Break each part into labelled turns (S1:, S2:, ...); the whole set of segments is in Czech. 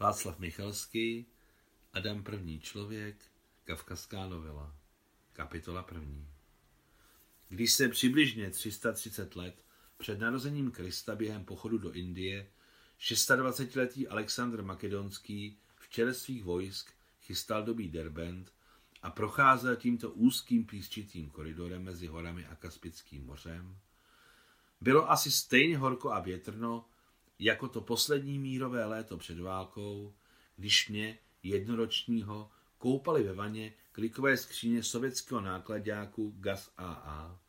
S1: Václav Michalský, Adam první člověk, Kavkazská novela, kapitola první. Když se přibližně 330 let před narozením Krista během pochodu do Indie 26-letý Alexandr Makedonský v čele svých vojsk chystal dobý Derbent a procházel tímto úzkým písčitým koridorem mezi horami a Kaspickým mořem, bylo asi stejně horko a větrno, jako to poslední mírové léto před válkou, když mě, jednoročního, koupali ve vaně klikové skříně sovětského nákladňáku GAS AA,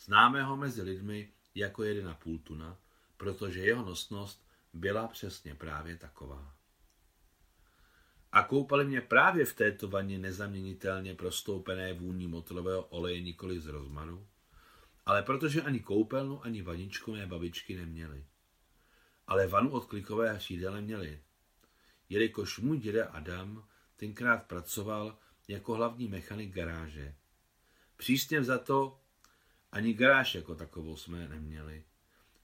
S1: známého mezi lidmi jako 1,5 tuna, protože jeho nosnost byla přesně právě taková. A koupali mě právě v této vaně nezaměnitelně prostoupené vůní motorového oleje nikoli z rozmaru, ale protože ani koupelnu, ani vaničku mé babičky neměli. Ale vanu od klikové šídele měli, jelikož můj děda Adam tenkrát pracoval jako hlavní mechanik garáže. Přísně za to ani garáž jako takovou jsme neměli,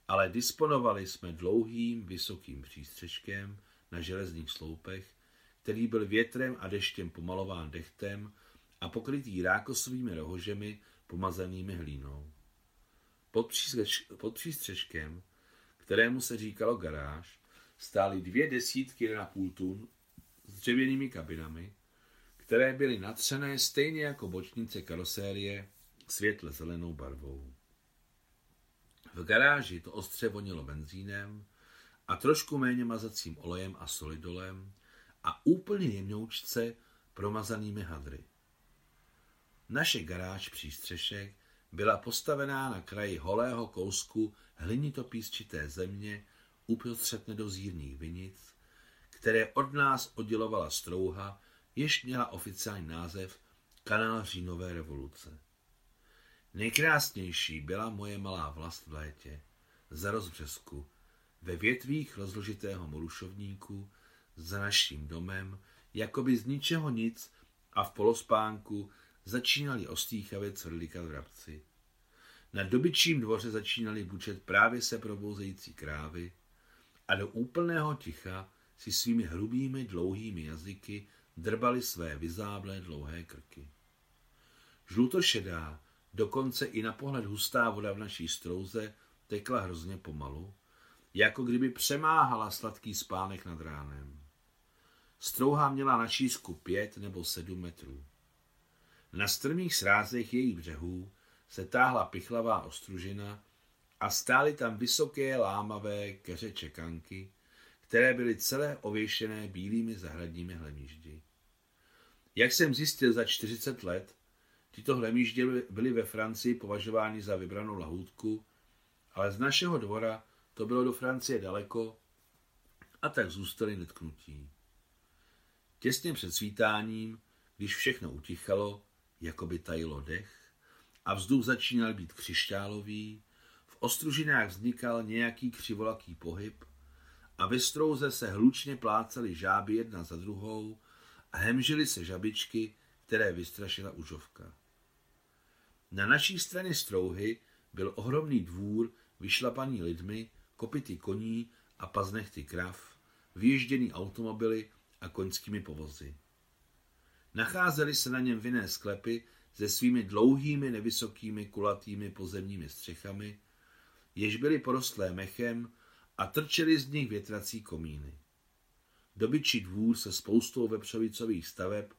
S1: ale disponovali jsme dlouhým, vysokým přístřežkem na železných sloupech, který byl větrem a deštěm pomalován dechtem a pokrytý rákosovými rohožemi pomazanými hlínou. Pod, přístřež, pod přístřežkem, kterému se říkalo garáž, stály dvě desítky na půl tun s dřevěnými kabinami, které byly natřené stejně jako bočnice karosérie světle zelenou barvou. V garáži to ostře vonilo benzínem a trošku méně mazacím olejem a solidolem a úplně jemňoučce promazanými hadry. Naše garáž přístřešek byla postavená na kraji holého kousku hlinitopísčité země uprostřed nedozírných vinic, které od nás oddělovala strouha, jež měla oficiální název Kanál říjnové revoluce. Nejkrásnější byla moje malá vlast v létě, za rozbřesku, ve větvích rozložitého morušovníku, za naším domem, jakoby z ničeho nic a v polospánku začínali ostýchavě cvrlikat vrabci. Na dobyčím dvoře začínali bučet právě se probouzející krávy a do úplného ticha si svými hrubými dlouhými jazyky drbali své vyzáblé dlouhé krky. Žlutošedá, dokonce i na pohled hustá voda v naší strouze tekla hrozně pomalu, jako kdyby přemáhala sladký spánek nad ránem. Strouha měla na šířku pět nebo sedm metrů. Na strmých srázech jejich břehů se táhla pichlavá ostružina a stály tam vysoké lámavé keře čekanky, které byly celé ověšené bílými zahradními hlemíždi. Jak jsem zjistil za 40 let, tyto hlemíždě byly ve Francii považovány za vybranou lahůdku, ale z našeho dvora to bylo do Francie daleko a tak zůstali netknutí. Těsně před svítáním, když všechno utichalo, jako by tajilo dech, a vzduch začínal být křišťálový, v ostružinách vznikal nějaký křivolaký pohyb a ve strouze se hlučně plácaly žáby jedna za druhou a hemžily se žabičky, které vystrašila užovka. Na naší straně strouhy byl ohromný dvůr vyšlapaný lidmi, kopity koní a paznechty krav, vyježděný automobily a koňskými povozy. Nacházely se na něm vinné sklepy se svými dlouhými, nevysokými, kulatými pozemními střechami, jež byly porostlé mechem a trčely z nich větrací komíny. Dobyčí dvůr se spoustou vepřovicových staveb,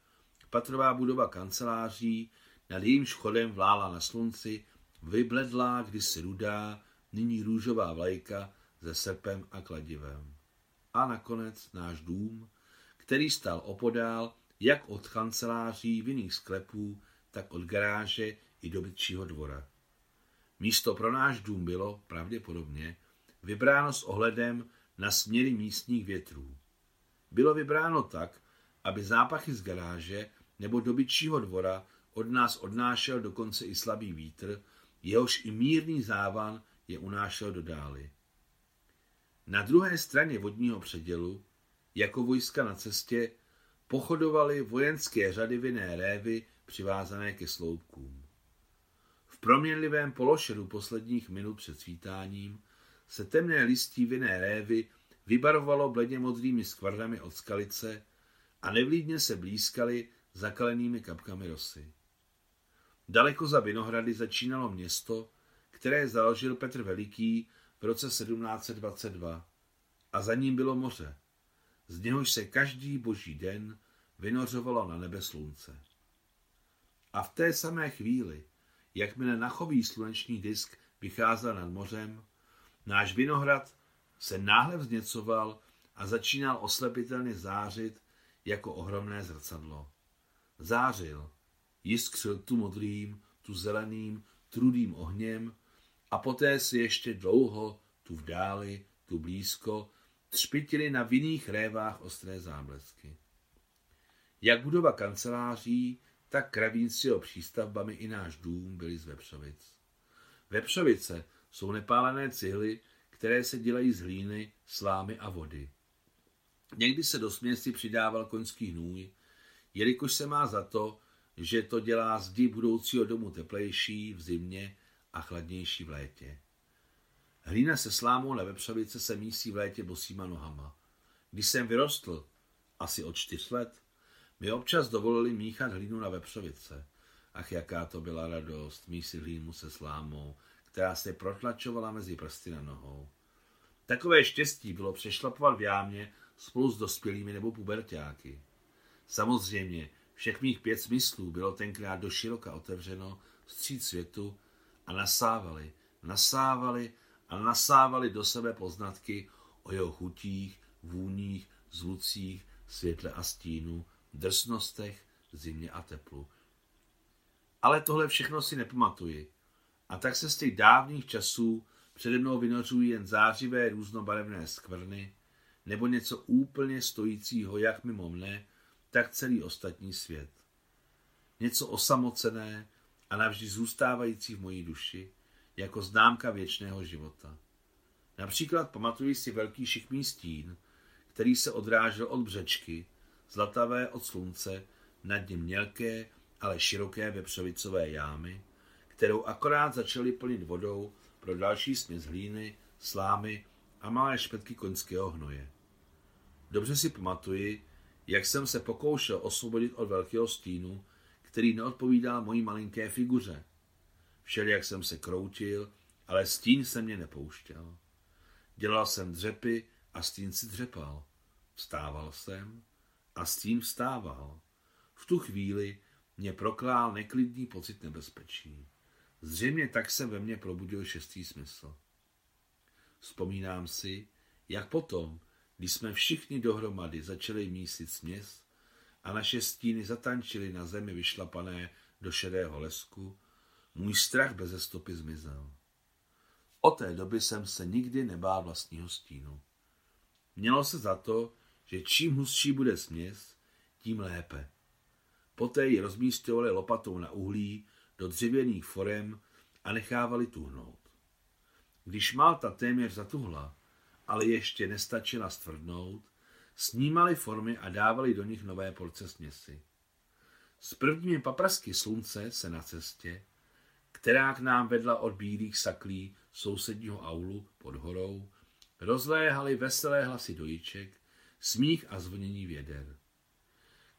S1: patrová budova kanceláří, nad jejímž chodem vlála na slunci, vybledlá kdysi rudá, nyní růžová vlajka se srpem a kladivem. A nakonec náš dům, který stál opodál, jak od kanceláří, vinných sklepů, tak od garáže i do bytčího dvora. Místo pro náš dům bylo, pravděpodobně, vybráno s ohledem na směry místních větrů. Bylo vybráno tak, aby zápachy z garáže nebo do bytčího dvora od nás odnášel dokonce i slabý vítr, jehož i mírný závan je unášel do dály. Na druhé straně vodního předělu, jako vojska na cestě, pochodovaly vojenské řady vinné révy přivázané ke sloupkům. V proměnlivém pološeru posledních minut před svítáním se temné listí vinné révy vybarvovalo bledě modrými skvardami od skalice a nevlídně se blízkali zakalenými kapkami rosy. Daleko za Vinohrady začínalo město, které založil Petr Veliký v roce 1722 a za ním bylo moře, z něhož se každý boží den vynořovalo na nebe slunce. A v té samé chvíli, jakmile nachový sluneční disk vycházel nad mořem, náš Vinohrad se náhle vzněcoval a začínal oslepitelně zářit jako ohromné zrcadlo. Zářil, jiskřil tu modrým, tu zeleným, trudým ohněm a poté si ještě dlouho, tu v dáli, tu blízko, třpitili na vinných révách ostré záblesky. Jak budova kanceláří, tak kravín s jeho přístavbami i náš dům byli z Vepřovic. Vepřovice jsou nepálené cihly, které se dělají z hlíny, slámy a vody. Někdy se do směsi přidával koňský hnůj, jelikož se má za to, že to dělá zdi budoucího domu teplejší v zimě a chladnější v létě. Hlína se slámou na vepřovice se mísí v létě bosýma nohama. Když jsem vyrostl, asi od čtyř let, mi občas dovolili míchat hlínu na vepřovice. Ach, jaká to byla radost, mísit hlínu se slámou, která se protlačovala mezi prsty na nohou. Takové štěstí bylo přešlapovat v jámě spolu s dospělými nebo pubertáky. Samozřejmě, všech mých pět smyslů bylo tenkrát do široka otevřeno vstříc světu a nasávali, nasávali a nasávali do sebe poznatky o jeho chutích, vůních, zvucích, světle a stínu, drsnostech, zimě a teplu. Ale tohle všechno si nepamatuji. A tak se z těch dávných časů přede mnou vynořují jen zářivé různobarevné skvrny, nebo něco úplně stojícího jak mimo mne, tak celý ostatní svět. Něco osamocené a navždy zůstávající v mojí duši, jako známka věčného života. Například pamatuji si velký šikmý stín, který se odrážel od břečky, zlatavé od slunce, nad ním mělké, ale široké vepřovicové jámy, kterou akorát začali plnit vodou pro další směs hlíny, slámy a malé špetky koňského hnoje. Dobře si pamatuji, jak jsem se pokoušel osvobodit od velkého stínu, který neodpovídal mojí malinké figuře. Jak jsem se kroutil, ale stín se mě nepouštěl. Dělal jsem dřepy a stín si dřepal. Vstával jsem a stín vstával. V tu chvíli mě proklál neklidný pocit nebezpečí. Zřejmě tak se ve mně probudil šestý smysl. Vzpomínám si, jak potom, když jsme všichni dohromady začali mísit směs a naše stíny zatančily na zemi vyšlapané do šedého lesku, můj strach bez stopy zmizel. Od té doby jsem se nikdy nebál vlastního stínu. Mělo se za to, že čím hustší bude směs, tím lépe. Poté ji rozmístovali lopatou na uhlí do dřevěných forem a nechávali tuhnout. Když Malta téměř zatuhla, ale ještě nestačila stvrdnout, snímali formy a dávali do nich nové porce směsi. S prvními paprasky slunce se na cestě, která k nám vedla od bílých saklí sousedního aulu pod horou, rozléhaly veselé hlasy dojiček, smích a zvonění věder.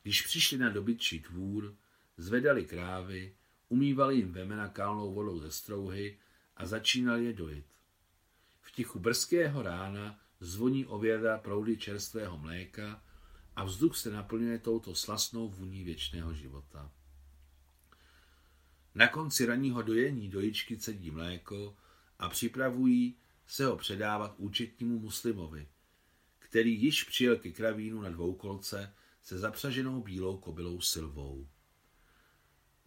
S1: Když přišli na dobytčí tvůr, zvedali krávy, umývali jim vemena kalnou vodou ze strouhy a začínali je dojit. V tichu brzkého rána zvoní ověda proudy čerstvého mléka a vzduch se naplňuje touto slasnou vůní věčného života. Na konci ranního dojení dojičky cedí mléko a připravují se ho předávat účetnímu muslimovi, který již přijel ke kravínu na dvoukolce se zapřaženou bílou kobylou Silvou.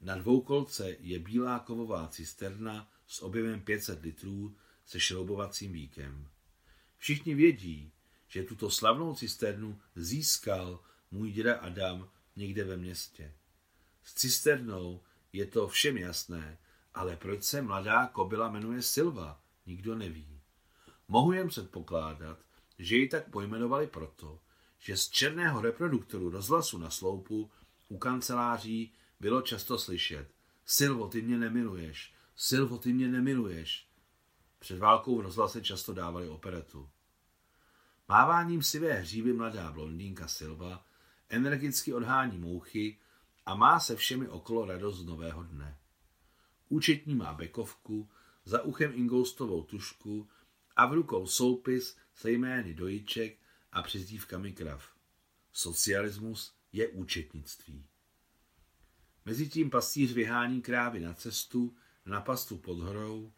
S1: Na dvoukolce je bílá kovová cisterna s objemem 500 litrů se šroubovacím víkem. Všichni vědí, že tuto slavnou cisternu získal můj děda Adam někde ve městě. S cisternou je to všem jasné, ale proč se mladá kobila jmenuje Silva, nikdo neví. Mohu jen předpokládat, že ji tak pojmenovali proto, že z černého reproduktoru rozhlasu na sloupu u kanceláří bylo často slyšet Silvo, ty mě nemiluješ, Silvo, ty mě nemiluješ. Před válkou v rozhlase často dávali operetu. Máváním sivé hřívy mladá blondýnka Silva energicky odhání mouchy a má se všemi okolo radost z nového dne. Účetní má bekovku, za uchem ingoustovou tušku a v rukou soupis se jmény dojiček a přezdívkami krav. Socialismus je účetnictví. Mezitím pastýř vyhání krávy na cestu, na pastu pod horou,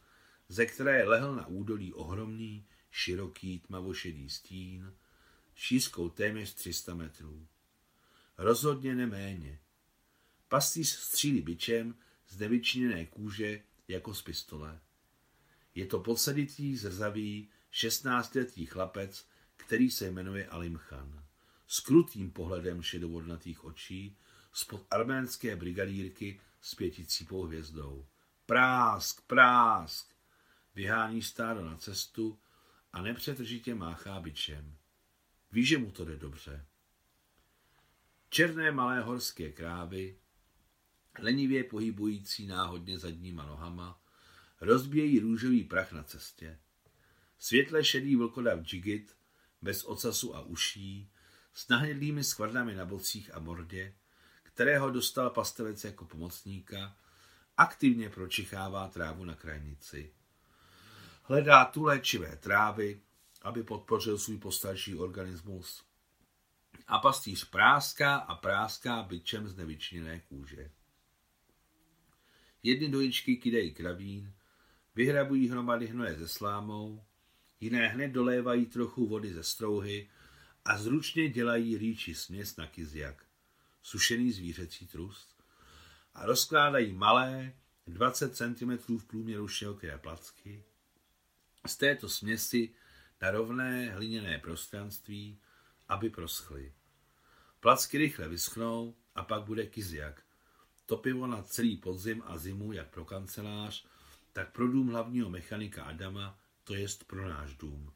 S1: ze které lehl na údolí ohromný, široký tmavošedý stín, šířkou téměř 300 metrů. Rozhodně neméně. Pastýř střílí bičem z nevyčiněné kůže jako z pistole. Je to podseditý, zrzavý, šestnáctletý chlapec, který se jmenuje Alimchan. S krutým pohledem šedovodnatých očí, spod arménské brigadírky s pěticípou hvězdou. Prásk, prásk! Vyhání stádo na cestu a nepřetržitě máchá bičem. Ví, že mu to jde dobře. Černé malé horské krávy, lenivě pohybující náhodně zadníma nohama, rozbíjejí růžový prach na cestě. Světle šedý vlkodav džigit, bez ocasu a uší, s nahnědlými skvrnami na bocích a mordě, kterého dostal pastevec jako pomocníka, aktivně pročichává trávu na krajnici. Hledá tu léčivé trávy, aby podpořil svůj postarší organismus. A pastýř práská a práská byčem z nevyčněné kůže. Jedny dojičky kydají kravín, vyhrabují hromady hnoje ze slámou, jiné hned dolévají trochu vody ze strouhy a zručně dělají rýči směs na kizjak, sušený zvířecí trust, a rozkládají malé, 20 cm v průměru široké placky. Z této směsi na rovné hliněné prostranství, aby proschly. Placky rychle vyschnou a pak bude kizjak. Topivo na celý podzim a zimu, jak pro kancelář, tak pro dům hlavního mechanika Adama, to jest pro náš dům.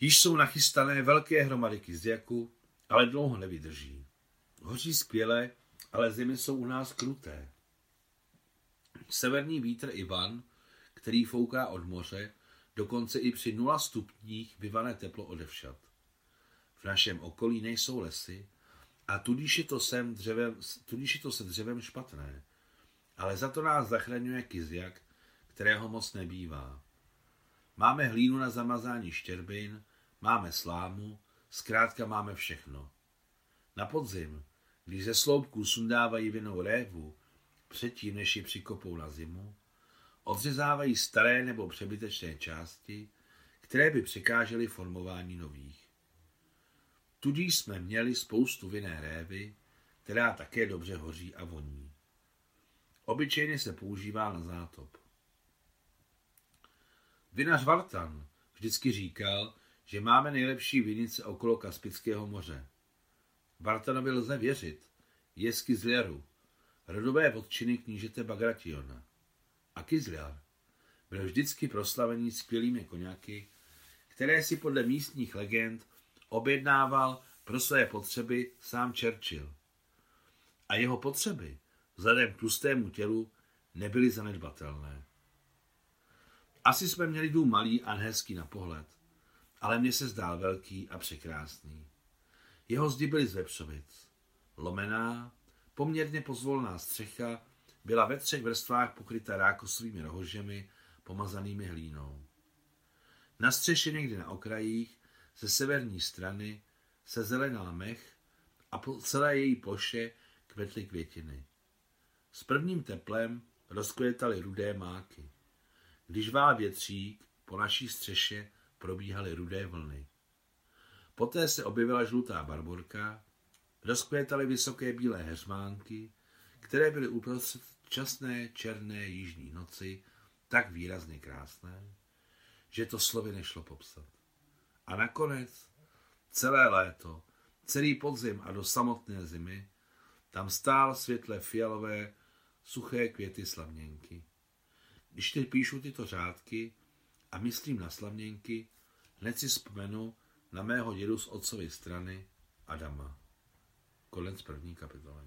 S1: Již jsou nachystané velké hromady kizjaku, ale dlouho nevydrží. Hoří skvěle, ale zimy jsou u nás kruté. Severní vítr Ivan, který fouká od moře, dokonce i při nula stupních vyvané teplo odevšat. V našem okolí nejsou lesy a tudíž je to, sem dřevem, tudíž je to se dřevem špatné. Ale za to nás zachraňuje kizjak, kterého moc nebývá. Máme hlínu na zamazání štěrbin, máme slámu, zkrátka máme všechno. Na podzim, když ze sloupků sundávají vinou révu, předtím, než ji přikopou na zimu, odřezávají staré nebo přebytečné části, které by překážely formování nových. Tudíž jsme měli spoustu vinné révy, která také dobře hoří a voní. Obyčejně se používá na zátop. Vinař Vartan vždycky říkal, že máme nejlepší vinice okolo Kaspického moře. Vartanovi lze věřit, je z Kizliaru, rodové vodčiny knížete Bagrationa. A Kizliar byl vždycky proslavený skvělými koněky, které si podle místních legend objednával pro své potřeby sám Churchill. A jeho potřeby, vzhledem k tlustému tělu, nebyly zanedbatelné. Asi jsme měli dům malý a hezký na pohled, ale mně se zdál velký a překrásný. Jeho zdi byly z vepřovic. Lomená, poměrně pozvolná střecha byla ve třech vrstvách pokryta rákosovými rohožemi pomazanými hlínou. Na střeše někdy na okrajích, ze severní strany, se zelenal mech a po celé její ploše kvetly květiny. S prvním teplem rozkvětaly rudé máky. Když vál větřík, po naší střeše probíhaly rudé vlny. Poté se objevila žlutá barborka, rozkvětaly vysoké bílé heřmánky, které byly uprostřed časné černé jižní noci tak výrazně krásné, že to slovy nešlo popsat. A nakonec celé léto, celý podzim a do samotné zimy, tam stál světle fialové, suché květy slavněnky. Když teď píšu tyto řádky a myslím na slavněnky, hned si vzpomenu na mého dědu z otcovy strany Adama. Konec první kapitoly.